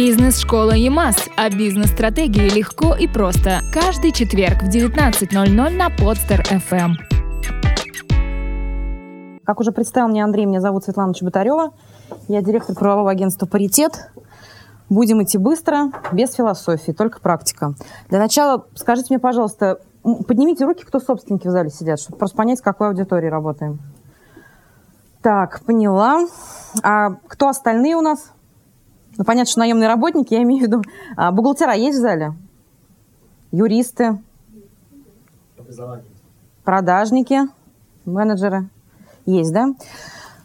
Бизнес-школа ЕМАС. О бизнес-стратегии легко и просто. Каждый четверг в 19.00 на Подстер FM. Как уже представил мне Андрей, меня зовут Светлана Чеботарева. Я директор правового агентства «Паритет». Будем идти быстро, без философии, только практика. Для начала скажите мне, пожалуйста, поднимите руки, кто собственники в зале сидят, чтобы просто понять, с какой аудиторией работаем. Так, поняла. А кто остальные у нас? Ну, понятно, что наемные работники, я имею в виду. А, бухгалтера есть в зале? Юристы? Продажники? Менеджеры? Есть, да?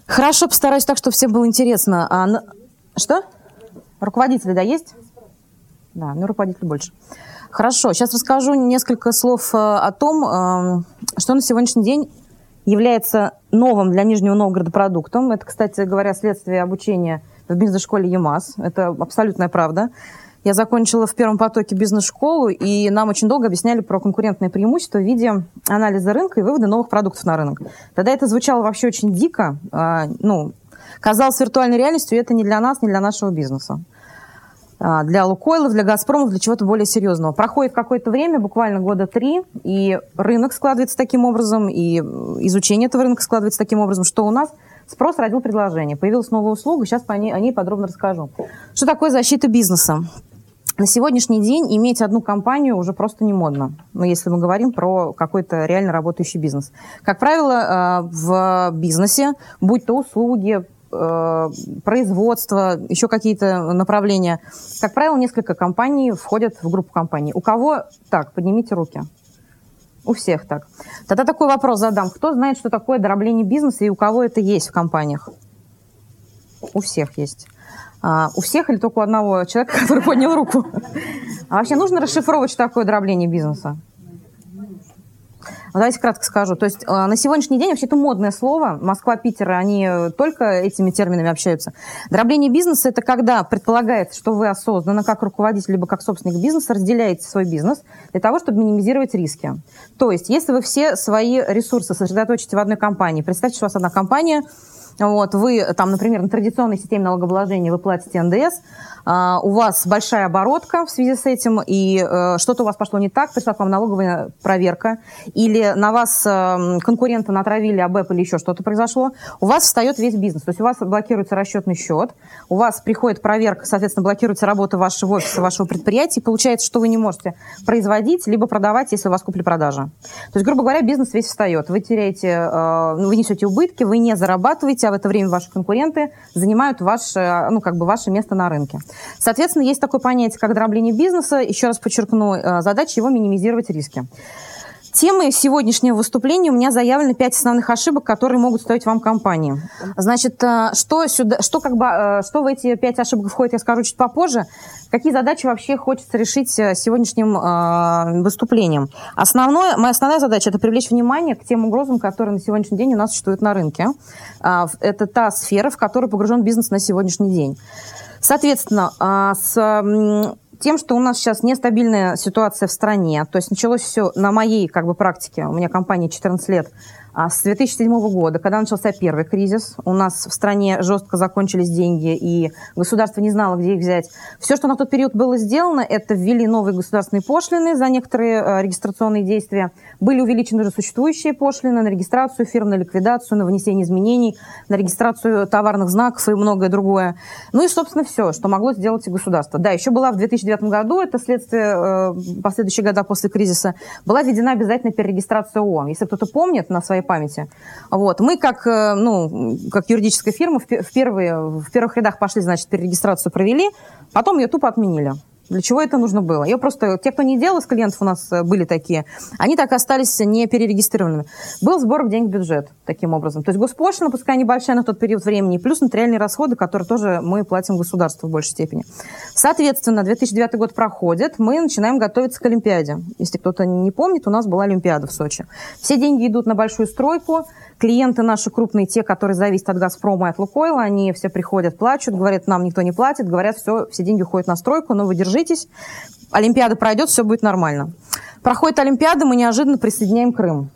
Хорошо, постараюсь так, чтобы всем было интересно. А, на... Что? Руководители, да, есть? Да, ну руководителей больше. Хорошо, сейчас расскажу несколько слов э, о том, эм, что на сегодняшний день является новым для Нижнего Новгорода продуктом. Это, кстати говоря, следствие обучения в бизнес-школе ЕМАС. Это абсолютная правда. Я закончила в первом потоке бизнес-школу, и нам очень долго объясняли про конкурентные преимущества в виде анализа рынка и вывода новых продуктов на рынок. Тогда это звучало вообще очень дико, а, ну, казалось виртуальной реальностью, и это не для нас, не для нашего бизнеса. А, для Лукойлов, для Газпромов, для чего-то более серьезного. Проходит какое-то время, буквально года три, и рынок складывается таким образом, и изучение этого рынка складывается таким образом, что у нас – Спрос родил предложение. Появилась новая услуга, сейчас по ней, о ней подробно расскажу. Что такое защита бизнеса? На сегодняшний день иметь одну компанию уже просто не модно, ну, если мы говорим про какой-то реально работающий бизнес. Как правило, э, в бизнесе, будь то услуги, э, производство, еще какие-то направления, как правило, несколько компаний входят в группу компаний. У кого так? Поднимите руки. У всех так. Тогда такой вопрос задам. Кто знает, что такое дробление бизнеса и у кого это есть в компаниях? У всех есть. А, у всех или только у одного человека, который поднял руку? А вообще нужно расшифровывать, что такое дробление бизнеса? Давайте кратко скажу. То есть э, на сегодняшний день вообще это модное слово. Москва, Питер, они э, только этими терминами общаются. Дробление бизнеса – это когда предполагается, что вы осознанно, как руководитель, либо как собственник бизнеса, разделяете свой бизнес для того, чтобы минимизировать риски. То есть если вы все свои ресурсы сосредоточите в одной компании, представьте, что у вас одна компания, вот, вы там, например, на традиционной системе налогообложения вы платите НДС, а, у вас большая оборотка в связи с этим, и э, что-то у вас пошло не так, пришла к вам налоговая проверка, или на вас э, конкуренты натравили АБЭП или еще что-то произошло, у вас встает весь бизнес. То есть у вас блокируется расчетный счет, у вас приходит проверка, соответственно, блокируется работа вашего офиса, вашего предприятия, и получается, что вы не можете производить, либо продавать, если у вас купли-продажа. То есть, грубо говоря, бизнес весь встает. Вы теряете, э, вы несете убытки, вы не зарабатываете, а в это время ваши конкуренты занимают ваше, ну, как бы ваше место на рынке. Соответственно, есть такое понятие, как дробление бизнеса. Еще раз подчеркну, э, задача его минимизировать риски. Темой сегодняшнего выступления у меня заявлены пять основных ошибок, которые могут стоить вам компании. Значит, э, что, сюда, что, как бы, э, что в эти пять ошибок входит, я скажу чуть попозже. Какие задачи вообще хочется решить сегодняшним выступлением? Основное, моя основная задача – это привлечь внимание к тем угрозам, которые на сегодняшний день у нас существуют на рынке. Это та сфера, в которой погружен бизнес на сегодняшний день. Соответственно, с тем, что у нас сейчас нестабильная ситуация в стране, то есть началось все на моей как бы практике, у меня компания 14 лет, с 2007 года, когда начался первый кризис, у нас в стране жестко закончились деньги, и государство не знало, где их взять. Все, что на тот период было сделано, это ввели новые государственные пошлины за некоторые э, регистрационные действия, были увеличены уже существующие пошлины на регистрацию фирм, на ликвидацию, на внесение изменений, на регистрацию товарных знаков и многое другое. Ну и, собственно, все, что могло сделать и государство. Да, еще была в 2009 году, это следствие э, последующие года после кризиса, была введена обязательная перерегистрация ООН. Если кто-то помнит на своей памяти. Вот. Мы, как, э, ну, как юридическая фирма, в, первые, в первых рядах пошли, значит, перерегистрацию провели, потом ее тупо отменили. Для чего это нужно было? Ее просто, те, кто не делал из клиентов, у нас э, были такие, они так остались не перерегистрированными. Был сбор в бюджет таким образом. То есть госпошлина, пускай небольшая на тот период времени, плюс нотариальные расходы, которые тоже мы платим государству в большей степени. Соответственно, 2009 год проходит, мы начинаем готовиться к Олимпиаде. Если кто-то не помнит, у нас была Олимпиада в Сочи. Все деньги идут на большую стройку, клиенты наши крупные, те, которые зависят от «Газпрома» и от «Лукойла», они все приходят, плачут, говорят, нам никто не платит, говорят, все, все деньги уходят на стройку, но вы держитесь, Олимпиада пройдет, все будет нормально. Проходит Олимпиада, мы неожиданно присоединяем Крым.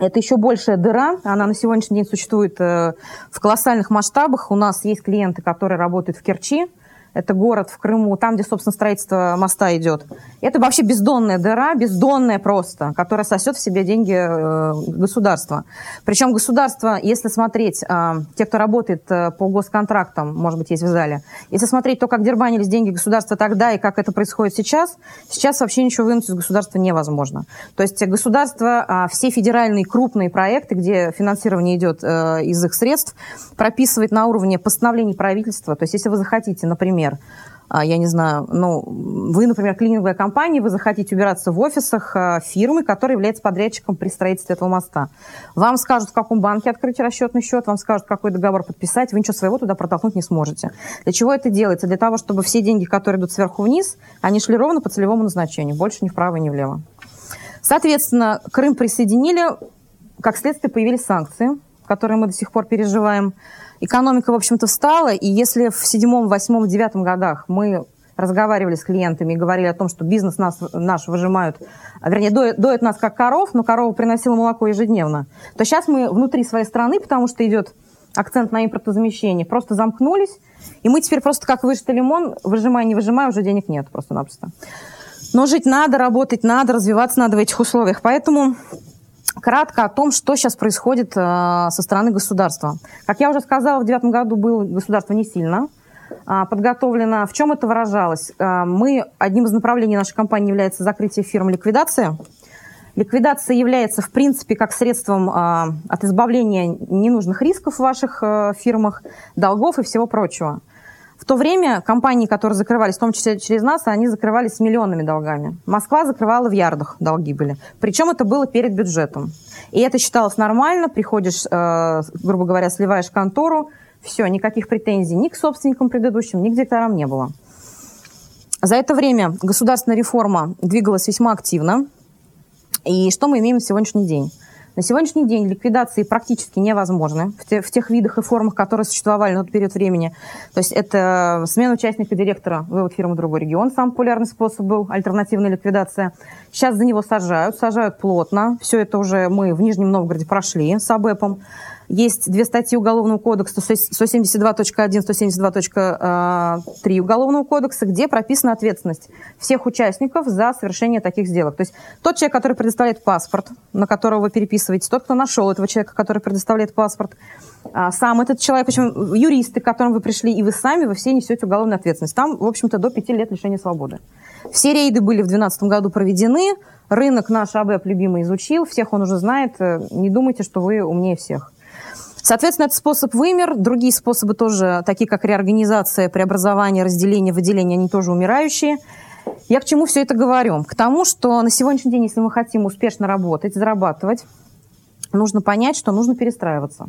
Это еще большая дыра, она на сегодняшний день существует э, в колоссальных масштабах. У нас есть клиенты, которые работают в Керчи, это город в Крыму, там, где, собственно, строительство моста идет. Это вообще бездонная дыра, бездонная просто, которая сосет в себе деньги э, государства. Причем государство, если смотреть, э, те, кто работает э, по госконтрактам, может быть, есть в зале, если смотреть то, как дербанились деньги государства тогда и как это происходит сейчас, сейчас вообще ничего вынуть из государства невозможно. То есть государство, все федеральные крупные проекты, где финансирование идет из их средств, прописывает на уровне постановлений правительства. То есть если вы захотите, например, а, я не знаю, ну, вы, например, клининговая компания, вы захотите убираться в офисах а, фирмы, которая является подрядчиком при строительстве этого моста. Вам скажут, в каком банке открыть расчетный счет, вам скажут, какой договор подписать, вы ничего своего туда протолкнуть не сможете. Для чего это делается? Для того, чтобы все деньги, которые идут сверху вниз, они шли ровно по целевому назначению, больше ни вправо, ни влево. Соответственно, Крым присоединили, как следствие появились санкции, которые мы до сих пор переживаем экономика, в общем-то, встала, и если в седьмом, восьмом, девятом годах мы разговаривали с клиентами и говорили о том, что бизнес нас, наш выжимают, а, вернее, доят, доят нас как коров, но корова приносила молоко ежедневно, то сейчас мы внутри своей страны, потому что идет акцент на импортозамещение, просто замкнулись, и мы теперь просто как выжатый лимон, выжимая, не выжимая, уже денег нет просто-напросто. Но жить надо, работать надо, развиваться надо в этих условиях. Поэтому Кратко о том, что сейчас происходит э, со стороны государства. Как я уже сказала, в девятом году было государство не сильно э, подготовлено. В чем это выражалось? Э, мы, одним из направлений нашей компании является закрытие фирм ликвидация. Ликвидация является, в принципе, как средством от избавления ненужных рисков в ваших фирмах, долгов и всего прочего. В то время компании, которые закрывались, в том числе через нас, они закрывались с миллионными долгами. Москва закрывала в ярдах, долги были. Причем это было перед бюджетом. И это считалось нормально. Приходишь, э, грубо говоря, сливаешь контору, все, никаких претензий ни к собственникам предыдущим, ни к директорам не было. За это время государственная реформа двигалась весьма активно. И что мы имеем на сегодняшний день? На сегодняшний день ликвидации практически невозможны в, те, в тех видах и формах, которые существовали на тот период времени. То есть это смена участника директора, вывод фирмы в другой регион, сам популярный способ был, альтернативная ликвидация. Сейчас за него сажают, сажают плотно. Все это уже мы в Нижнем Новгороде прошли с АБЭПом. Есть две статьи Уголовного кодекса, 172.1, 172.3 Уголовного кодекса, где прописана ответственность всех участников за совершение таких сделок. То есть тот человек, который предоставляет паспорт, на которого вы переписываете, тот, кто нашел этого человека, который предоставляет паспорт, а, сам этот человек, причем юристы, к которым вы пришли, и вы сами, вы все несете уголовную ответственность. Там, в общем-то, до пяти лет лишения свободы. Все рейды были в 2012 году проведены, рынок наш АБЭП любимый изучил, всех он уже знает, не думайте, что вы умнее всех. Соответственно, этот способ вымер. Другие способы тоже, такие как реорганизация, преобразование, разделение, выделение, они тоже умирающие. Я к чему все это говорю? К тому, что на сегодняшний день, если мы хотим успешно работать, зарабатывать, нужно понять, что нужно перестраиваться.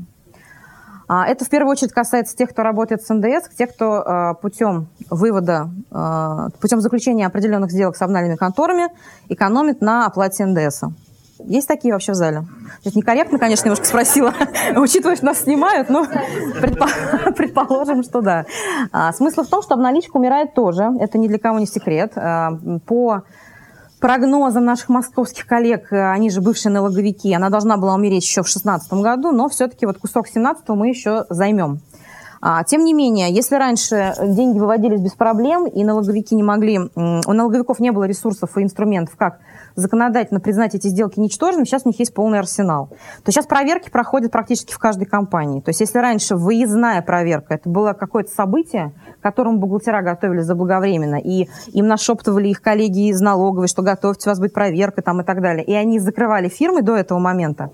А, это в первую очередь касается тех, кто работает с НДС, тех, кто а, путем вывода, а, путем заключения определенных сделок с обнальными конторами экономит на оплате НДС. Есть такие вообще в зале? Сейчас некорректно, конечно, немножко спросила, учитывая, что нас снимают, но предположим, что да. А, смысл в том, что обналичка умирает тоже, это ни для кого не секрет. А, по прогнозам наших московских коллег, они же бывшие налоговики, она должна была умереть еще в 2016 году, но все-таки вот кусок 17 мы еще займем. А, тем не менее, если раньше деньги выводились без проблем, и налоговики не могли, у налоговиков не было ресурсов и инструментов, как законодательно признать эти сделки ничтожными, сейчас у них есть полный арсенал. То сейчас проверки проходят практически в каждой компании. То есть если раньше выездная проверка, это было какое-то событие, к которому бухгалтера готовились заблаговременно, и им нашептывали их коллеги из налоговой, что готовьте, у вас будет проверка там и так далее. И они закрывали фирмы до этого момента.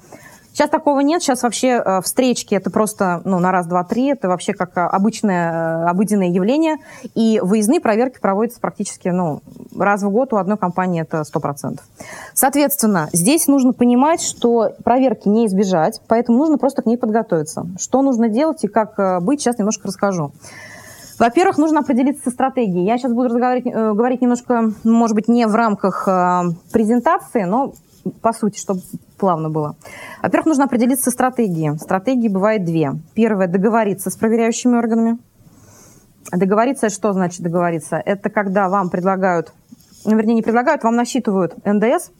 Сейчас такого нет. Сейчас вообще э, встречки это просто ну, на раз, два, три. Это вообще как э, обычное, э, обыденное явление. И выездные проверки проводятся практически ну, раз в год у одной компании это 100%. Соответственно, здесь нужно понимать, что проверки не избежать, поэтому нужно просто к ней подготовиться. Что нужно делать и как быть, сейчас немножко расскажу. Во-первых, нужно определиться со стратегией. Я сейчас буду разговаривать, говорить немножко, может быть, не в рамках презентации, но по сути, чтобы плавно было. Во-первых, нужно определиться со стратегией. Стратегии бывает две. Первое – договориться с проверяющими органами. Договориться – что значит договориться? Это когда вам предлагают, ну, вернее, не предлагают, вам насчитывают НДС,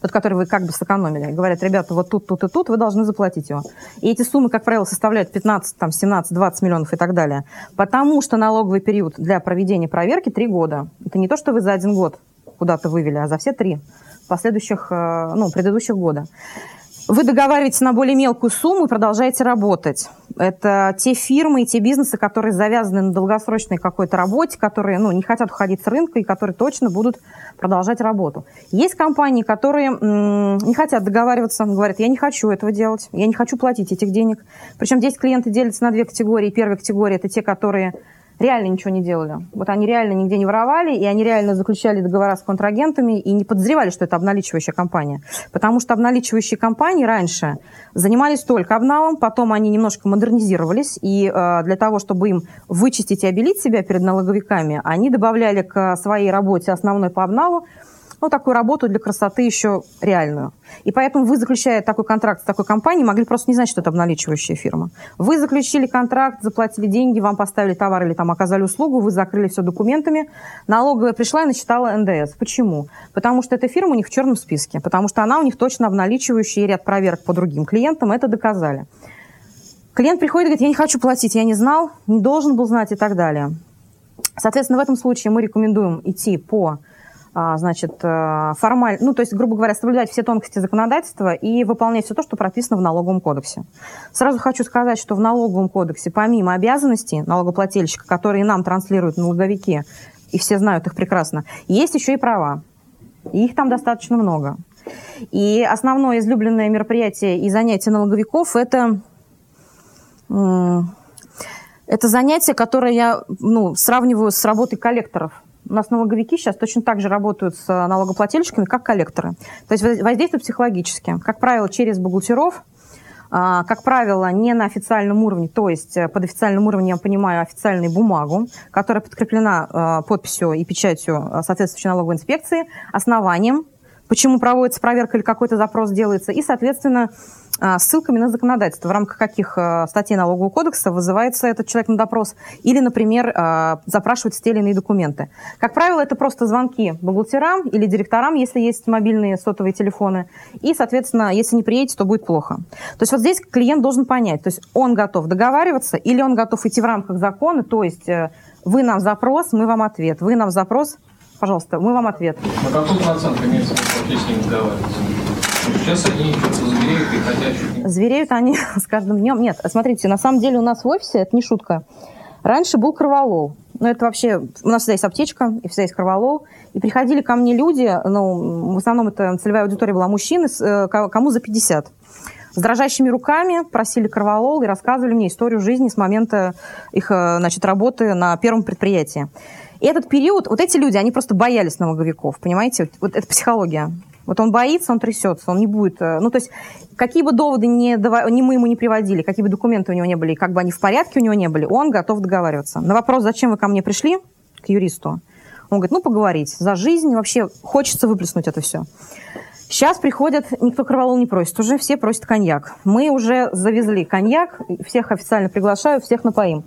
тот, который вы как бы сэкономили. Говорят, ребята, вот тут, тут и тут вы должны заплатить его. И эти суммы, как правило, составляют 15, там, 17, 20 миллионов и так далее. Потому что налоговый период для проведения проверки 3 года. Это не то, что вы за один год куда-то вывели, а за все три последующих, э, ну, предыдущих года. Вы договариваетесь на более мелкую сумму и продолжаете работать. Это те фирмы и те бизнесы, которые завязаны на долгосрочной какой-то работе, которые ну, не хотят уходить с рынка и которые точно будут продолжать работу. Есть компании, которые м- не хотят договариваться, говорят, я не хочу этого делать, я не хочу платить этих денег. Причем здесь клиенты делятся на две категории. Первая категория – это те, которые реально ничего не делали. Вот они реально нигде не воровали, и они реально заключали договора с контрагентами и не подозревали, что это обналичивающая компания. Потому что обналичивающие компании раньше занимались только обналом, потом они немножко модернизировались, и э, для того, чтобы им вычистить и обелить себя перед налоговиками, они добавляли к своей работе основной по обналу ну, такую работу для красоты еще реальную. И поэтому вы, заключая такой контракт с такой компанией, могли просто не знать, что это обналичивающая фирма. Вы заключили контракт, заплатили деньги, вам поставили товар или там оказали услугу, вы закрыли все документами. Налоговая пришла и насчитала НДС. Почему? Потому что эта фирма у них в черном списке, потому что она у них точно обналичивающая и ряд проверок по другим клиентам это доказали. Клиент приходит и говорит, я не хочу платить, я не знал, не должен был знать и так далее. Соответственно, в этом случае мы рекомендуем идти по значит, э, формально, ну, то есть, грубо говоря, соблюдать все тонкости законодательства и выполнять все то, что прописано в налоговом кодексе. Сразу хочу сказать, что в налоговом кодексе, помимо обязанностей налогоплательщика, которые нам транслируют налоговики, и все знают их прекрасно, есть еще и права. И их там достаточно много. И основное излюбленное мероприятие и занятие налоговиков – это это занятие, которое я ну, сравниваю с работой коллекторов – у нас налоговики сейчас точно так же работают с налогоплательщиками, как коллекторы. То есть воздействуют психологически. Как правило, через бухгалтеров, а, как правило, не на официальном уровне, то есть э, под официальным уровнем я понимаю официальную бумагу, которая подкреплена э, подписью и печатью э, соответствующей налоговой инспекции, основанием, почему проводится проверка или какой-то запрос делается, и, соответственно, а, ссылками на законодательство, в рамках каких а, статей налогового кодекса вызывается этот человек на допрос, или, например, а, запрашиваются те или иные документы. Как правило, это просто звонки бухгалтерам или директорам, если есть мобильные сотовые телефоны, и, соответственно, если не приедете, то будет плохо. То есть вот здесь клиент должен понять, то есть он готов договариваться или он готов идти в рамках закона, то есть э, вы нам запрос, мы вам ответ, вы нам запрос, пожалуйста, мы вам ответ. На какой процент имеется ним договариваться? Сейчас они звереют и хотят... Звереют они с каждым днем. Нет, смотрите, на самом деле у нас в офисе, это не шутка, раньше был кроволол. Ну, это вообще... У нас всегда есть аптечка, и всегда есть кроволол. И приходили ко мне люди, ну, в основном это целевая аудитория была мужчины, э, кому за 50 с дрожащими руками просили кроволол и рассказывали мне историю жизни с момента их э, значит, работы на первом предприятии. И этот период, вот эти люди, они просто боялись налоговиков, понимаете? Вот это психология. Вот он боится, он трясется, он не будет... Э, ну, то есть, какие бы доводы не, не мы ему не приводили, какие бы документы у него не были, как бы они в порядке у него не были, он готов договариваться. На вопрос, зачем вы ко мне пришли, к юристу, он говорит, ну, поговорить. За жизнь вообще хочется выплеснуть это все. Сейчас приходят, никто кроволол не просит, уже все просят коньяк. Мы уже завезли коньяк, всех официально приглашаю, всех напоим.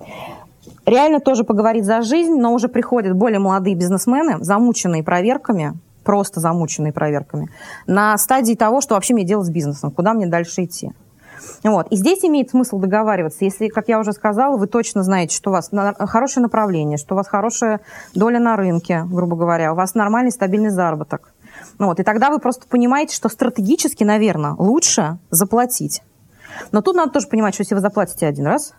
Реально тоже поговорить за жизнь, но уже приходят более молодые бизнесмены, замученные проверками, просто замученные проверками, на стадии того, что вообще мне делать с бизнесом, куда мне дальше идти. Вот. И здесь имеет смысл договариваться, если, как я уже сказала, вы точно знаете, что у вас хорошее направление, что у вас хорошая доля на рынке, грубо говоря, у вас нормальный стабильный заработок. Ну вот. И тогда вы просто понимаете, что стратегически, наверное, лучше заплатить. Но тут надо тоже понимать, что если вы заплатите один раз,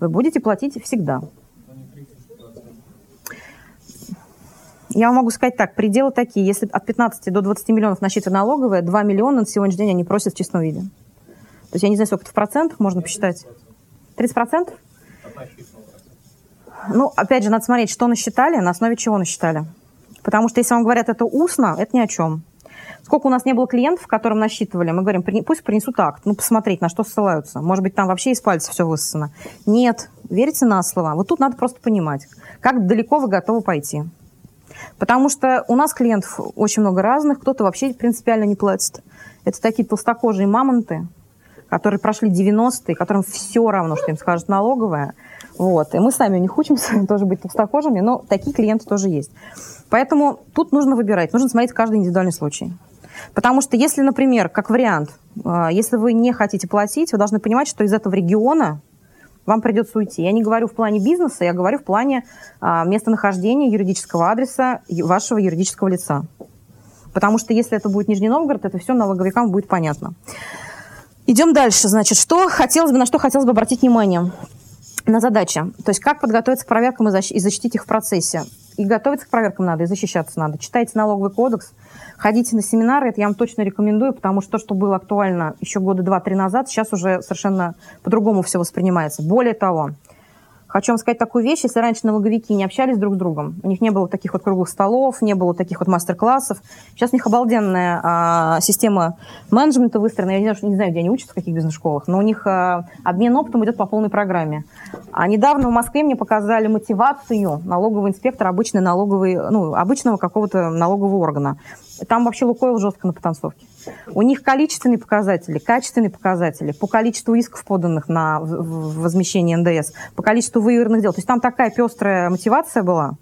вы будете платить всегда. Я вам могу сказать так, пределы такие. Если от 15 до 20 миллионов насчитана налоговая, 2 миллиона на сегодняшний день они просят в чистом виде. То есть я не знаю, сколько это в процентах можно посчитать. 30 процентов? Ну, опять же, надо смотреть, что насчитали, на основе чего насчитали. Потому что если вам говорят это устно, это ни о чем. Сколько у нас не было клиентов, которым насчитывали, мы говорим, пусть принесут акт, ну, посмотреть, на что ссылаются. Может быть, там вообще из пальца все высосано. Нет, верите на слово. Вот тут надо просто понимать, как далеко вы готовы пойти. Потому что у нас клиентов очень много разных, кто-то вообще принципиально не платит. Это такие толстокожие мамонты, которые прошли 90-е, которым все равно, что им скажет налоговая. Вот. И мы сами у них учимся тоже быть толстокожими, но такие клиенты тоже есть. Поэтому тут нужно выбирать, нужно смотреть каждый индивидуальный случай. Потому что если, например, как вариант, э, если вы не хотите платить, вы должны понимать, что из этого региона вам придется уйти. Я не говорю в плане бизнеса, я говорю в плане а, местонахождения юридического адреса вашего юридического лица. Потому что если это будет Нижний Новгород, это все налоговикам будет понятно. Идем дальше. Значит, что хотелось бы, на что хотелось бы обратить внимание? На задачи. То есть как подготовиться к проверкам и защитить их в процессе. И готовиться к проверкам надо, и защищаться надо. Читайте налоговый кодекс, ходите на семинары, это я вам точно рекомендую, потому что то, что было актуально еще года два-три назад, сейчас уже совершенно по-другому все воспринимается. Более того, Хочу вам сказать такую вещь, если раньше налоговики не общались друг с другом, у них не было таких вот круглых столов, не было таких вот мастер-классов, сейчас у них обалденная а, система менеджмента выстроена, я не знаю, не знаю, где они учатся, в каких бизнес-школах, но у них а, обмен опытом идет по полной программе. А недавно в Москве мне показали мотивацию налогового инспектора, обычной налоговой, ну, обычного какого-то налогового органа. Там вообще Лукойл жестко на потанцовке. У них количественные показатели, качественные показатели по количеству исков, поданных на возмещение НДС, по количеству выигранных дел. То есть там такая пестрая мотивация была,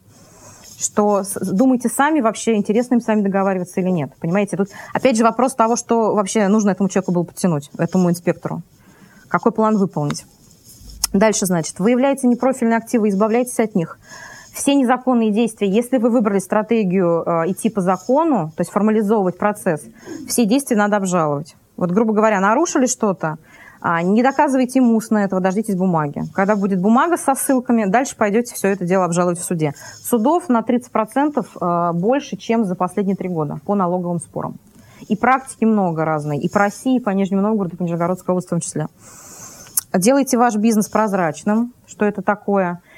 что думайте сами, вообще интересно им сами договариваться или нет. Понимаете, тут опять же вопрос того, что вообще нужно этому человеку было подтянуть, этому инспектору. Какой план выполнить. Дальше, значит, выявляете непрофильные активы, избавляйтесь от них все незаконные действия, если вы выбрали стратегию э, идти по закону, то есть формализовывать процесс, все действия надо обжаловать. Вот, грубо говоря, нарушили что-то, а, не доказывайте им устно этого, дождитесь бумаги. Когда будет бумага со ссылками, дальше пойдете все это дело обжаловать в суде. Судов на 30% э, больше, чем за последние три года по налоговым спорам. И практики много разной. И по России, и по Нижнему Новгороду, и по Нижегородской области в том числе. Делайте ваш бизнес прозрачным, что это такое –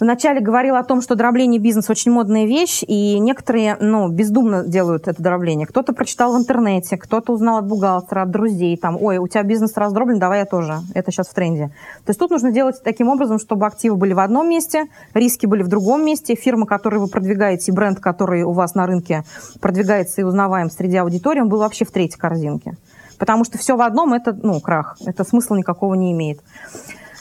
Вначале говорил о том, что дробление бизнеса очень модная вещь, и некоторые ну, бездумно делают это дробление. Кто-то прочитал в интернете, кто-то узнал от бухгалтера, от друзей, там, ой, у тебя бизнес раздроблен, давай я тоже. Это сейчас в тренде. То есть тут нужно делать таким образом, чтобы активы были в одном месте, риски были в другом месте, фирма, которую вы продвигаете, и бренд, который у вас на рынке продвигается и узнаваем среди аудитории, он был вообще в третьей корзинке. Потому что все в одном – это ну, крах, это смысла никакого не имеет.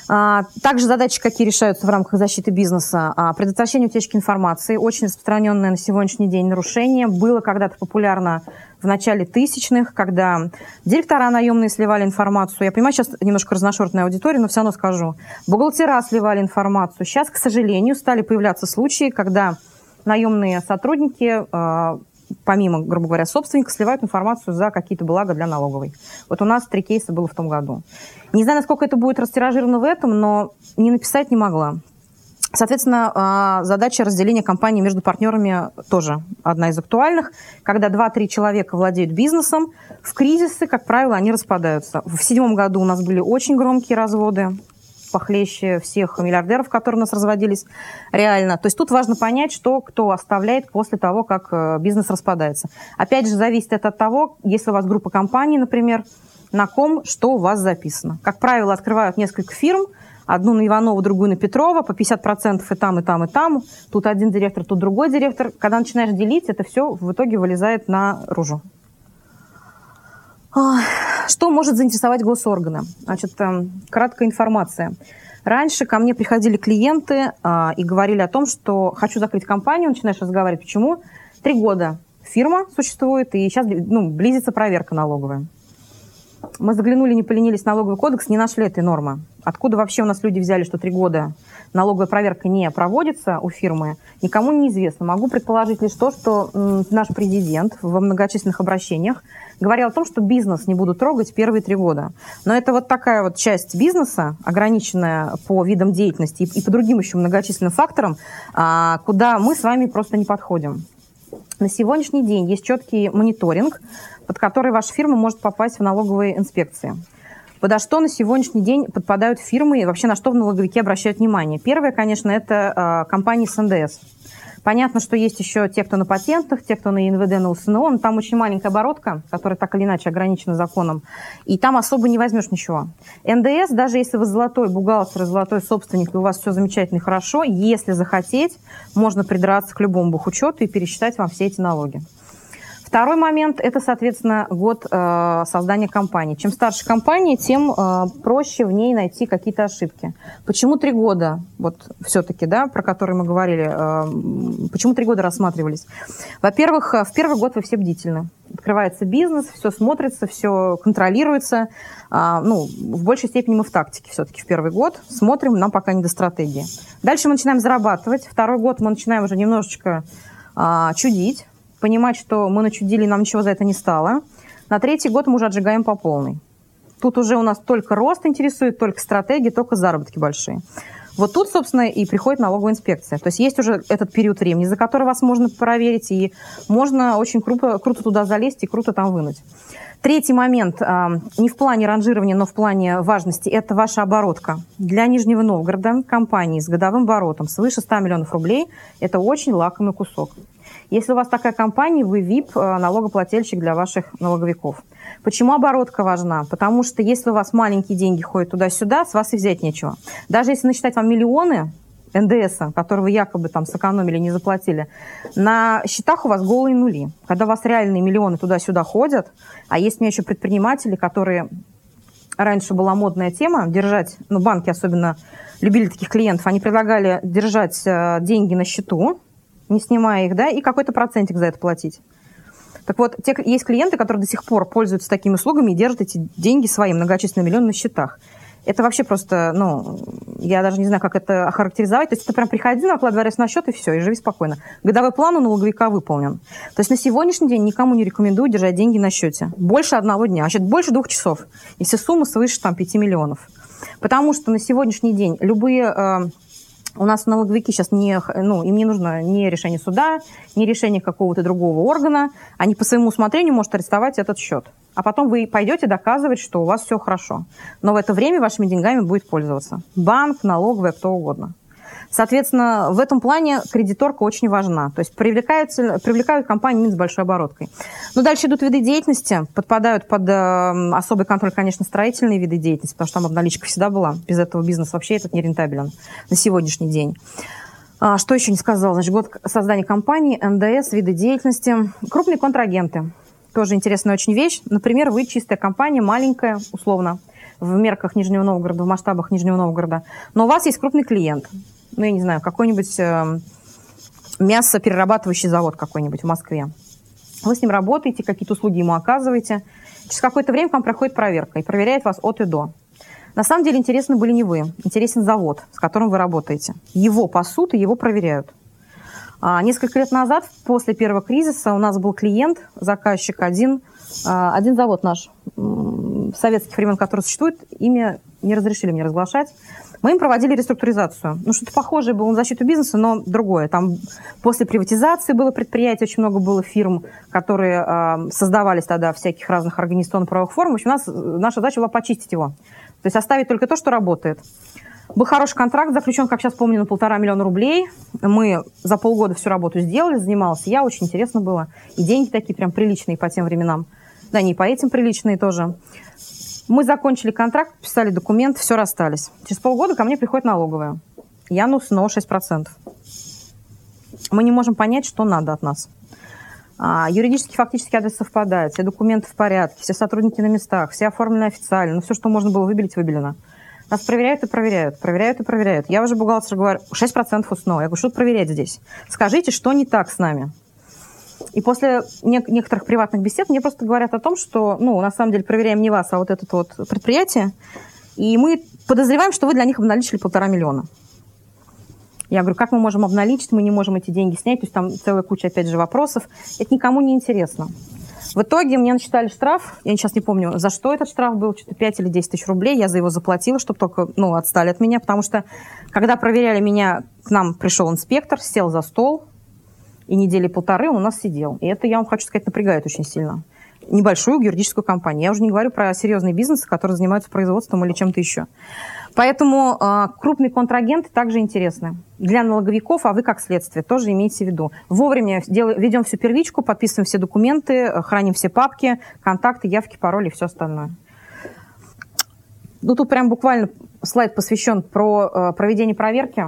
А, также задачи, какие решаются в рамках защиты бизнеса. А, предотвращение утечки информации. Очень распространенное на сегодняшний день нарушение. Было когда-то популярно в начале тысячных, когда директора наемные сливали информацию. Я понимаю, сейчас немножко разношерстная аудитория, но все равно скажу. Бухгалтера сливали информацию. Сейчас, к сожалению, стали появляться случаи, когда наемные сотрудники а, помимо, грубо говоря, собственника, сливают информацию за какие-то блага для налоговой. Вот у нас три кейса было в том году. Не знаю, насколько это будет растиражировано в этом, но не написать не могла. Соответственно, а, задача разделения компании между партнерами тоже одна из актуальных. Когда 2-3 человека владеют бизнесом, в кризисы, как правило, они распадаются. В седьмом году у нас были очень громкие разводы похлеще всех миллиардеров, которые у нас разводились реально. То есть тут важно понять, что кто оставляет после того, как э, бизнес распадается. Опять же, зависит это от того, если у вас группа компаний, например, на ком что у вас записано. Как правило, открывают несколько фирм, одну на Иванова, другую на Петрова, по 50% и там, и там, и там. Тут один директор, тут другой директор. Когда начинаешь делить, это все в итоге вылезает наружу. Что может заинтересовать госорганы? Значит, эм, краткая информация. Раньше ко мне приходили клиенты а, и говорили о том, что хочу закрыть компанию, начинаешь разговаривать. Почему? Три года фирма существует, и сейчас ну, близится проверка налоговая. Мы заглянули, не поленились налоговый кодекс, не нашли этой нормы. Откуда вообще у нас люди взяли, что три года налоговая проверка не проводится у фирмы, никому не известно. Могу предположить лишь то, что наш президент во многочисленных обращениях говорил о том, что бизнес не будут трогать первые три года. Но это вот такая вот часть бизнеса, ограниченная по видам деятельности и по другим еще многочисленным факторам, а, куда мы с вами просто не подходим. На сегодняшний день есть четкий мониторинг, под который ваша фирма может попасть в налоговые инспекции. Подо что на сегодняшний день подпадают фирмы и вообще на что в налоговике обращают внимание? Первое, конечно, это э, компании с НДС. Понятно, что есть еще те, кто на патентах, те, кто на ИНВД, на УСНО, но там очень маленькая оборотка, которая так или иначе ограничена законом, и там особо не возьмешь ничего. НДС, даже если вы золотой бухгалтер, золотой собственник, и у вас все замечательно и хорошо, если захотеть, можно придраться к любому бухучету и пересчитать вам все эти налоги. Второй момент – это, соответственно, год э, создания компании. Чем старше компания, тем э, проще в ней найти какие-то ошибки. Почему три года, вот все-таки, да, про которые мы говорили, э, почему три года рассматривались? Во-первых, э, в первый год вы все бдительны. Открывается бизнес, все смотрится, все контролируется. Э, ну, в большей степени мы в тактике все-таки в первый год смотрим, нам пока не до стратегии. Дальше мы начинаем зарабатывать. Второй год мы начинаем уже немножечко э, чудить понимать, что мы начудили, нам ничего за это не стало. На третий год мы уже отжигаем по полной. Тут уже у нас только рост интересует, только стратегии, только заработки большие. Вот тут, собственно, и приходит налоговая инспекция. То есть есть уже этот период времени, за который вас можно проверить, и можно очень круто, круто туда залезть и круто там вынуть. Третий момент, а, не в плане ранжирования, но в плане важности, это ваша оборотка. Для Нижнего Новгорода компании с годовым оборотом свыше 100 миллионов рублей – это очень лакомый кусок. Если у вас такая компания, вы VIP э, налогоплательщик для ваших налоговиков. Почему оборотка важна? Потому что если у вас маленькие деньги ходят туда-сюда, с вас и взять нечего. Даже если насчитать вам миллионы, НДС, который вы якобы там сэкономили, не заплатили, на счетах у вас голые нули. Когда у вас реальные миллионы туда-сюда ходят, а есть у меня еще предприниматели, которые раньше была модная тема держать, ну, банки особенно любили таких клиентов, они предлагали держать э, деньги на счету, не снимая их, да, и какой-то процентик за это платить. Так вот, те, есть клиенты, которые до сих пор пользуются такими услугами и держат эти деньги свои многочисленные миллионы на счетах. Это вообще просто, ну, я даже не знаю, как это охарактеризовать. То есть это прям приходи, накладывай на счет и все, и живи спокойно. Годовой план у налоговика выполнен. То есть на сегодняшний день никому не рекомендую держать деньги на счете. Больше одного дня, значит, больше двух часов, если сумма свыше там 5 миллионов. Потому что на сегодняшний день любые э, у нас налоговики сейчас не, ну, им не нужно ни решение суда, ни решение какого-то другого органа. Они по своему усмотрению могут арестовать этот счет. А потом вы пойдете доказывать, что у вас все хорошо. Но в это время вашими деньгами будет пользоваться банк, налоговая, кто угодно. Соответственно, в этом плане кредиторка очень важна. То есть привлекаются, привлекают компании с большой обороткой. Но дальше идут виды деятельности, подпадают под э, особый контроль, конечно, строительные виды деятельности, потому что там обналичка всегда была. Без этого бизнес вообще этот не рентабелен на сегодняшний день. А, что еще не сказала? Значит, год создания компании, НДС, виды деятельности, крупные контрагенты. Тоже интересная очень вещь. Например, вы чистая компания, маленькая, условно, в мерках Нижнего Новгорода, в масштабах Нижнего Новгорода, но у вас есть крупный клиент ну, я не знаю, какой-нибудь э, мясоперерабатывающий завод какой-нибудь в Москве. Вы с ним работаете, какие-то услуги ему оказываете. Через какое-то время к вам проходит проверка и проверяет вас от и до. На самом деле интересны были не вы, интересен завод, с которым вы работаете. Его пасут и его проверяют. А несколько лет назад, после первого кризиса, у нас был клиент, заказчик один, а, один завод наш, советских времен, который существует, имя не разрешили мне разглашать. Мы им проводили реструктуризацию. Ну, что-то похожее было на защиту бизнеса, но другое. Там после приватизации было предприятие, очень много было фирм, которые э, создавались тогда всяких разных организационно-правовых форм. В общем, у нас, наша задача была почистить его. То есть оставить только то, что работает. Был хороший контракт заключен, как сейчас помню, на полтора миллиона рублей. Мы за полгода всю работу сделали, занимался я, очень интересно было. И деньги такие прям приличные по тем временам. Да, не по этим приличные тоже. Мы закончили контракт, писали документ, все расстались. Через полгода ко мне приходит налоговая. Я ну снова 6%. Мы не можем понять, что надо от нас. А, юридически, фактически адрес совпадает, все документы в порядке, все сотрудники на местах, все оформлены официально, ну все, что можно было выбелить, выбелено. Нас проверяют и проверяют, проверяют и проверяют. Я уже бухгалтер говорю, 6% снова. Я говорю, что проверять здесь? Скажите, что не так с нами? И после некоторых приватных бесед мне просто говорят о том, что, ну, на самом деле проверяем не вас, а вот это вот предприятие, и мы подозреваем, что вы для них обналичили полтора миллиона. Я говорю, как мы можем обналичить, мы не можем эти деньги снять, то есть там целая куча, опять же, вопросов. Это никому не интересно. В итоге мне насчитали штраф, я сейчас не помню, за что этот штраф был, что-то 5 или 10 тысяч рублей, я за его заплатила, чтобы только, ну, отстали от меня, потому что, когда проверяли меня, к нам пришел инспектор, сел за стол, и недели полторы он у нас сидел. И это, я вам хочу сказать, напрягает очень сильно. Небольшую юридическую компанию. Я уже не говорю про серьезные бизнесы, которые занимаются производством или чем-то еще. Поэтому э, крупные контрагенты также интересны для налоговиков, а вы как следствие тоже имейте в виду. Вовремя делаем, ведем всю первичку, подписываем все документы, храним все папки, контакты, явки, пароли и все остальное. Ну, тут прям буквально слайд посвящен про э, проведение проверки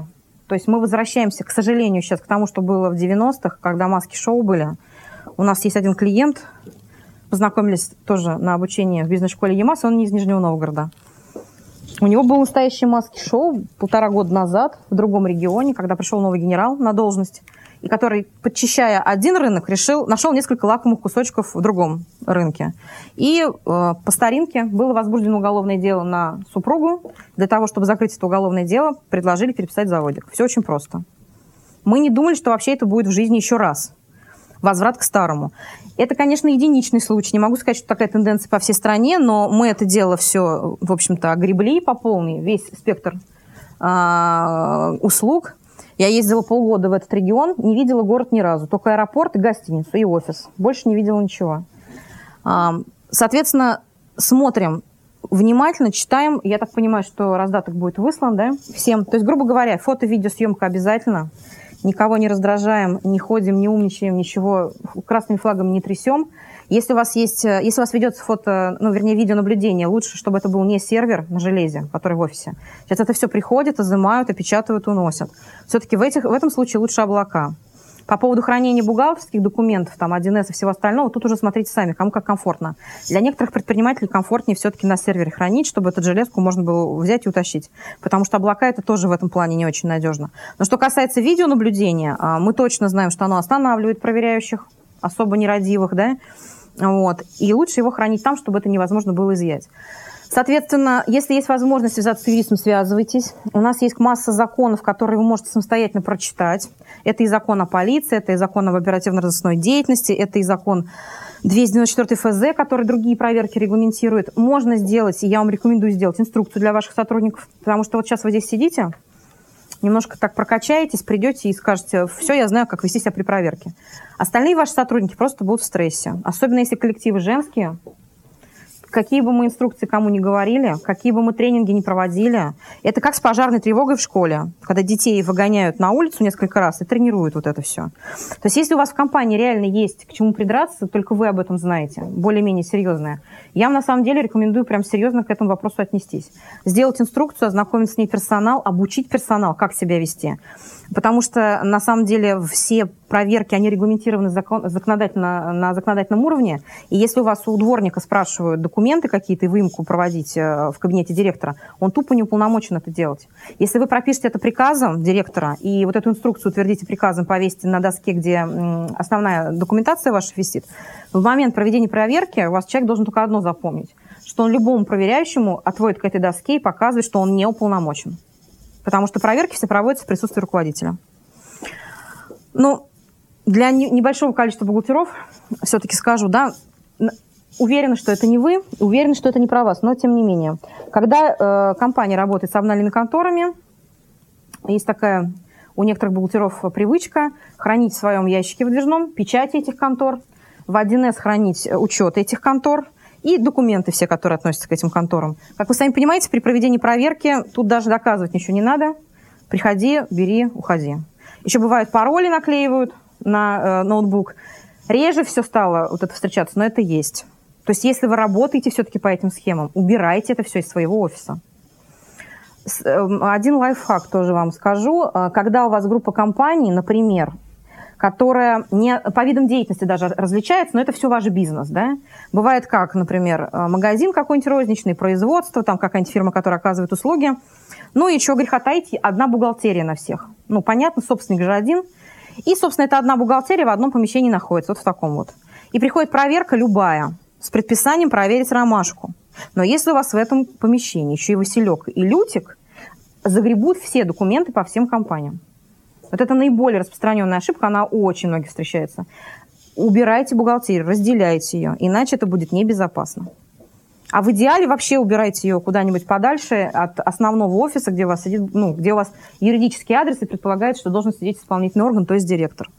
то есть мы возвращаемся, к сожалению, сейчас к тому, что было в 90-х, когда маски-шоу были. У нас есть один клиент, познакомились тоже на обучении в бизнес-школе ЕМАС, он не из Нижнего Новгорода. У него был настоящий маски-шоу полтора года назад в другом регионе, когда пришел новый генерал на должность, и который, подчищая один рынок, решил, нашел несколько лакомых кусочков в другом рынке. И э, по старинке было возбуждено уголовное дело на супругу. Для того, чтобы закрыть это уголовное дело, предложили переписать заводик. Все очень просто. Мы не думали, что вообще это будет в жизни еще раз возврат к старому. Это, конечно, единичный случай. Не могу сказать, что такая тенденция по всей стране, но мы это дело все, в общем-то, огребли по полной, весь спектр э, услуг. Я ездила полгода в этот регион, не видела город ни разу. Только аэропорт, гостиницу и офис. Больше не видела ничего. Э, соответственно, смотрим внимательно, читаем. Я так понимаю, что раздаток будет выслан да, всем. То есть, грубо говоря, фото-видеосъемка обязательно – никого не раздражаем, не ходим, не умничаем, ничего красными флагами не трясем. Если у вас есть, э, если у вас ведется фото, ну, вернее, видеонаблюдение, лучше, чтобы это был не сервер на железе, который в офисе. Сейчас это все приходит, изымают, опечатывают, уносят. Все-таки в, этих, в этом случае лучше облака. По поводу хранения бухгалтерских документов, там, 1С и всего остального, тут уже смотрите сами, кому как комфортно. Для некоторых предпринимателей комфортнее все-таки на сервере хранить, чтобы эту железку можно было взять и утащить. Потому что облака это тоже в этом плане не очень надежно. Но что касается видеонаблюдения, а, мы точно знаем, что оно останавливает проверяющих, особо нерадивых, да, вот. И лучше его хранить там, чтобы это невозможно было изъять. Соответственно, если есть возможность связаться с юристом, связывайтесь. У нас есть масса законов, которые вы можете самостоятельно прочитать. Это и закон о полиции, это и закон об оперативно-розыскной деятельности, это и закон 294 ФЗ, который другие проверки регламентирует. Можно сделать, и я вам рекомендую сделать инструкцию для ваших сотрудников, потому что вот сейчас вы здесь сидите, немножко так прокачаетесь, придете и скажете, все, я знаю, как вести себя при проверке. Остальные ваши сотрудники просто будут в стрессе. Особенно если коллективы женские, какие бы мы инструкции кому ни говорили, какие бы мы тренинги ни проводили, это как с пожарной тревогой в школе, когда детей выгоняют на улицу несколько раз и тренируют вот это все. То есть если у вас в компании реально есть к чему придраться, только вы об этом знаете, более-менее серьезное, я вам на самом деле рекомендую прям серьезно к этому вопросу отнестись. Сделать инструкцию, ознакомить с ней персонал, обучить персонал, как себя вести. Потому что на самом деле все проверки, они регламентированы закон, законодательно, на законодательном уровне. И если у вас у дворника спрашивают документы какие-то, и выемку проводить э, в кабинете директора, он тупо не уполномочен это делать. Если вы пропишете это приказом директора, и вот эту инструкцию утвердите приказом, повесите на доске, где основная документация ваша висит, в момент проведения проверки у вас человек должен только одно запомнить, что он любому проверяющему отводит к этой доске и показывает, что он не уполномочен потому что проверки все проводятся в присутствии руководителя. Ну, для небольшого количества бухгалтеров все-таки скажу, да, уверена, что это не вы, уверена, что это не про вас, но тем не менее. Когда э, компания работает с обнальными конторами, есть такая у некоторых бухгалтеров привычка хранить в своем ящике выдвижном печати этих контор, в 1С хранить учет этих контор – и документы все, которые относятся к этим конторам. Как вы сами понимаете, при проведении проверки тут даже доказывать ничего не надо. Приходи, бери, уходи. Еще бывают пароли наклеивают на э, ноутбук. Реже все стало вот это встречаться, но это есть. То есть если вы работаете все-таки по этим схемам, убирайте это все из своего офиса. Эм, один лайфхак тоже вам скажу. Э, когда у вас группа компаний, например, которая не, по видам деятельности даже различается, но это все ваш бизнес, да. Бывает как, например, э, магазин какой-нибудь розничный, производство, там какая-нибудь фирма, которая оказывает услуги. Ну и чего греха таить, одна бухгалтерия на всех. Ну, понятно, собственник же один. И, собственно, это одна бухгалтерия в одном помещении находится, вот в таком вот. И приходит проверка любая с предписанием проверить ромашку. Но если у вас в этом помещении еще и Василек и Лютик, загребут все документы по всем компаниям. Вот это наиболее распространенная ошибка, она очень многих встречается. Убирайте бухгалтерию, разделяйте ее, иначе это будет небезопасно. А в идеале вообще убирайте ее куда-нибудь подальше от основного офиса, где у вас сидит, ну, где у вас юридический адрес и предполагается, что должен сидеть исполнительный орган, то есть директор.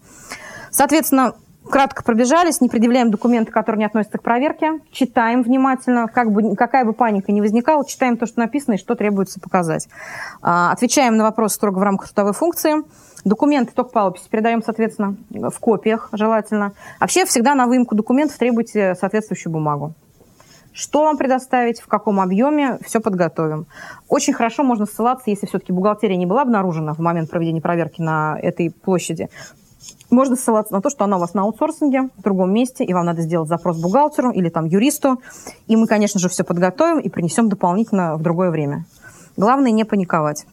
Соответственно, кратко пробежались, не предъявляем документы, которые не относятся к проверке, читаем внимательно, как бы, какая бы паника ни возникала, читаем то, что написано и что требуется показать. А, отвечаем на вопросы строго в рамках трудовой функции. Документы только по описи передаем, соответственно, в копиях желательно. Вообще всегда на выемку документов требуйте соответствующую бумагу. Что вам предоставить, в каком объеме, все подготовим. Очень хорошо можно ссылаться, если все-таки бухгалтерия не была обнаружена в момент проведения проверки на этой площади, можно ссылаться на то, что она у вас на аутсорсинге в другом месте, и вам надо сделать запрос бухгалтеру или там юристу, и мы, конечно же, все подготовим и принесем дополнительно в другое время. Главное не паниковать.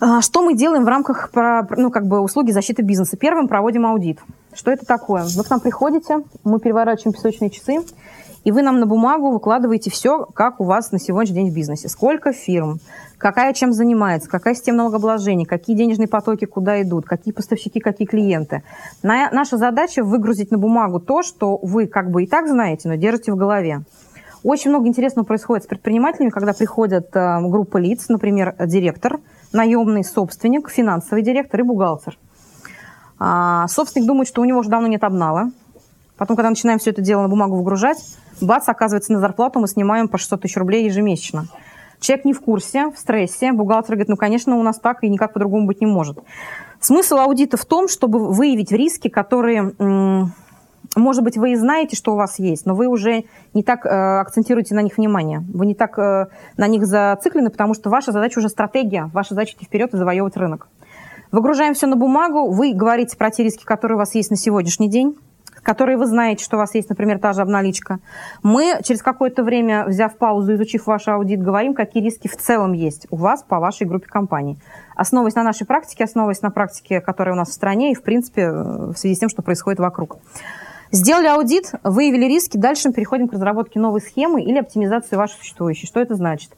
А, что мы делаем в рамках ну, как бы услуги защиты бизнеса? Первым проводим аудит. Что это такое? Вы к нам приходите, мы переворачиваем песочные часы, и вы нам на бумагу выкладываете все, как у вас на сегодняшний день в бизнесе. Сколько фирм, какая чем занимается, какая система налогообложения, какие денежные потоки куда идут, какие поставщики, какие клиенты. На, наша задача выгрузить на бумагу то, что вы как бы и так знаете, но держите в голове. Очень много интересного происходит с предпринимателями, когда приходят э, группа лиц, например, директор – наемный собственник, финансовый директор и бухгалтер. А, собственник думает, что у него уже давно нет обнала. Потом, когда начинаем все это дело на бумагу выгружать, бац, оказывается, на зарплату мы снимаем по 600 тысяч рублей ежемесячно. Человек не в курсе, в стрессе. Бухгалтер говорит, ну, конечно, у нас так и никак по-другому быть не может. Смысл аудита в том, чтобы выявить риски, которые может быть, вы и знаете, что у вас есть, но вы уже не так э, акцентируете на них внимание. Вы не так э, на них зациклены, потому что ваша задача уже стратегия. Ваша задача идти вперед и завоевывать рынок. Выгружаем все на бумагу. Вы говорите про те риски, которые у вас есть на сегодняшний день которые вы знаете, что у вас есть, например, та же обналичка. Мы через какое-то время, взяв паузу, изучив ваш аудит, говорим, какие риски в целом есть у вас по вашей группе компаний. Основываясь на нашей практике, основываясь на практике, которая у нас в стране и, в принципе, в связи с тем, что происходит вокруг. Сделали аудит, выявили риски, дальше мы переходим к разработке новой схемы или оптимизации вашей существующей. Что это значит?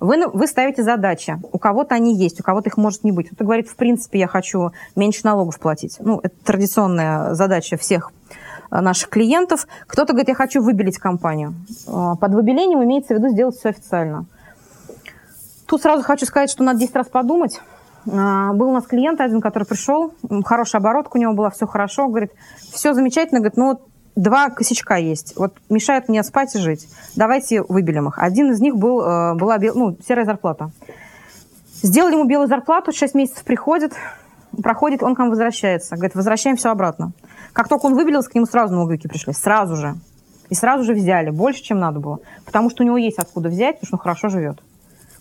Вы, вы ставите задачи. У кого-то они есть, у кого-то их может не быть. Кто-то говорит, в принципе, я хочу меньше налогов платить. Ну, это традиционная задача всех э, наших клиентов. Кто-то говорит, я хочу выбелить компанию. Э, под выбелением имеется в виду сделать все официально. Тут сразу хочу сказать, что надо 10 раз подумать. Э, был у нас клиент один, который пришел, хорошая оборотка у него была, все хорошо, говорит, все замечательно, говорит, ну вот два косячка есть. Вот мешают мне спать и жить. Давайте выбелим их. Один из них был, э, была ну, серая зарплата. Сделали ему белую зарплату, 6 месяцев приходит, проходит, он к нам возвращается. Говорит, возвращаем все обратно. Как только он выбелился, к нему сразу налоговики пришли. Сразу же. И сразу же взяли. Больше, чем надо было. Потому что у него есть откуда взять, потому что он хорошо живет.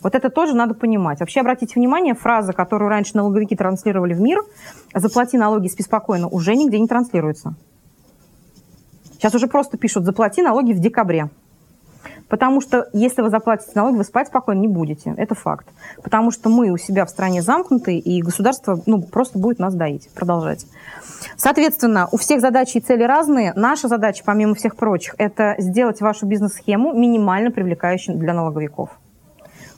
Вот это тоже надо понимать. Вообще, обратите внимание, фраза, которую раньше налоговики транслировали в мир, «заплати налоги, спи спокойно», уже нигде не транслируется. Сейчас уже просто пишут «заплати налоги в декабре». Потому что если вы заплатите налоги, вы спать спокойно не будете. Это факт. Потому что мы у себя в стране замкнуты, и государство ну, просто будет нас доить, продолжать. Соответственно, у всех задачи и цели разные. Наша задача, помимо всех прочих, это сделать вашу бизнес-схему минимально привлекающей для налоговиков.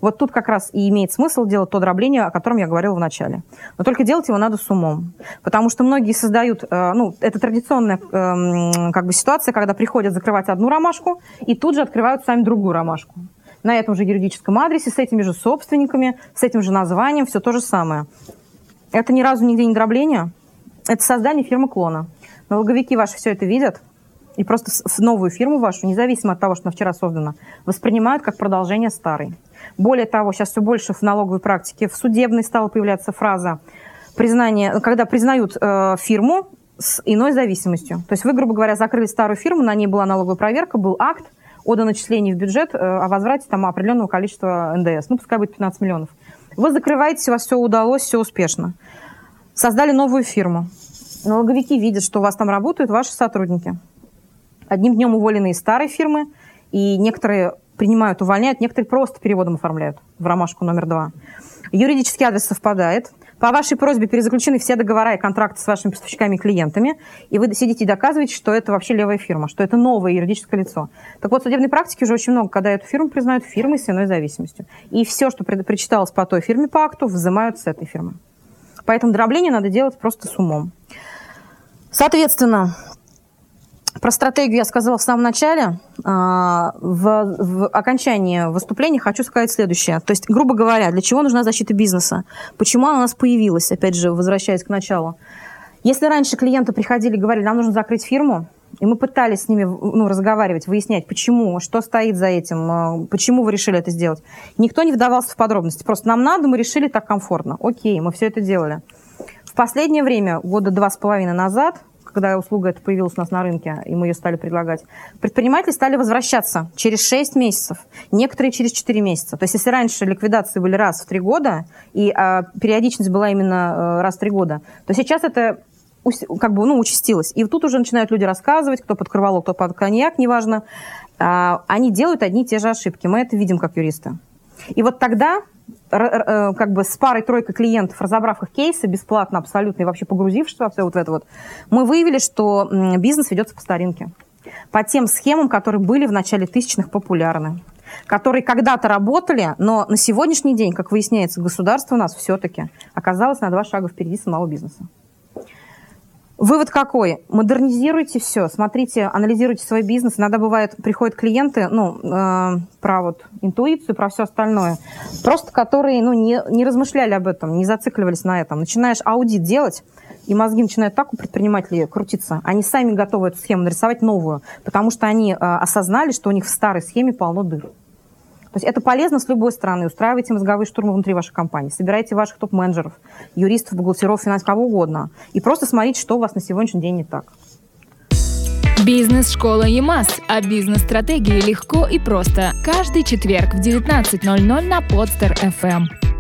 Вот тут как раз и имеет смысл делать то дробление, о котором я говорила в начале. Но только делать его надо с умом. Потому что многие создают, э, ну, это традиционная эм, как бы ситуация, когда приходят закрывать одну ромашку и тут же открывают сами другую ромашку. На этом же юридическом адресе, с этими же собственниками, с этим же названием, все то же самое. Это ни разу нигде не дробление, это создание фирмы клона. Налоговики ваши все это видят, и просто новую фирму вашу, независимо от того, что она вчера создана, воспринимают как продолжение старой. Более того, сейчас все больше в налоговой практике, в судебной стала появляться фраза признание, когда признают э, фирму с иной зависимостью. То есть вы, грубо говоря, закрыли старую фирму, на ней была налоговая проверка, был акт о доначислении в бюджет э, о возврате там, определенного количества НДС. Ну, пускай будет 15 миллионов. Вы закрываете, у вас все удалось, все успешно. Создали новую фирму. Налоговики видят, что у вас там работают ваши сотрудники. Одним днем уволены из старой фирмы, и некоторые принимают, увольняют, некоторые просто переводом оформляют в ромашку номер два. Юридический адрес совпадает. По вашей просьбе перезаключены все договора и контракты с вашими поставщиками и клиентами, и вы сидите и доказываете, что это вообще левая фирма, что это новое юридическое лицо. Так вот, в судебной практике уже очень много, когда эту фирму признают фирмой с иной зависимостью. И все, что причиталось по той фирме по акту, взимают с этой фирмы. Поэтому дробление надо делать просто с умом. Соответственно, про стратегию я сказала в самом начале. А, в, в окончании выступления хочу сказать следующее. То есть, грубо говоря, для чего нужна защита бизнеса? Почему она у нас появилась? Опять же, возвращаясь к началу. Если раньше клиенты приходили и говорили, нам нужно закрыть фирму, и мы пытались с ними ну, разговаривать, выяснять, почему, что стоит за этим, а, почему вы решили это сделать. Никто не вдавался в подробности. Просто нам надо, мы решили так комфортно. Окей, мы все это делали. В последнее время, года два с половиной назад, когда услуга эта появилась у нас на рынке, и мы ее стали предлагать, предприниматели стали возвращаться через 6 месяцев, некоторые через 4 месяца. То есть если раньше ликвидации были раз в 3 года, и а, периодичность была именно а, раз в 3 года, то сейчас это как бы, ну, участилось. И тут уже начинают люди рассказывать, кто под крывало, кто под коньяк, неважно. А, они делают одни и те же ошибки. Мы это видим как юристы. И вот тогда э, как бы с парой-тройкой клиентов, разобрав их кейсы бесплатно абсолютно и вообще погрузившись во все вот это вот, мы выявили, что бизнес ведется по старинке. По тем схемам, которые были в начале тысячных популярны которые когда-то работали, но на сегодняшний день, как выясняется, государство у нас все-таки оказалось на два шага впереди самого бизнеса. Вывод какой? Модернизируйте все, смотрите, анализируйте свой бизнес. Иногда бывает, приходят клиенты, ну, э, про вот интуицию, про все остальное, просто которые, ну, не, не размышляли об этом, не зацикливались на этом. Начинаешь аудит делать, и мозги начинают так у предпринимателей крутиться. Они сами готовы эту схему нарисовать новую, потому что они э, осознали, что у них в старой схеме полно дыр. То есть это полезно с любой стороны. Устраивайте мозговые штурмы внутри вашей компании, собирайте ваших топ-менеджеров, юристов, бухгалтеров, финансов, кого угодно. И просто смотрите, что у вас на сегодняшний день не так. Бизнес-школа ЕМАС. О бизнес-стратегии легко и просто. Каждый четверг в 19.00 на Подстер-ФМ.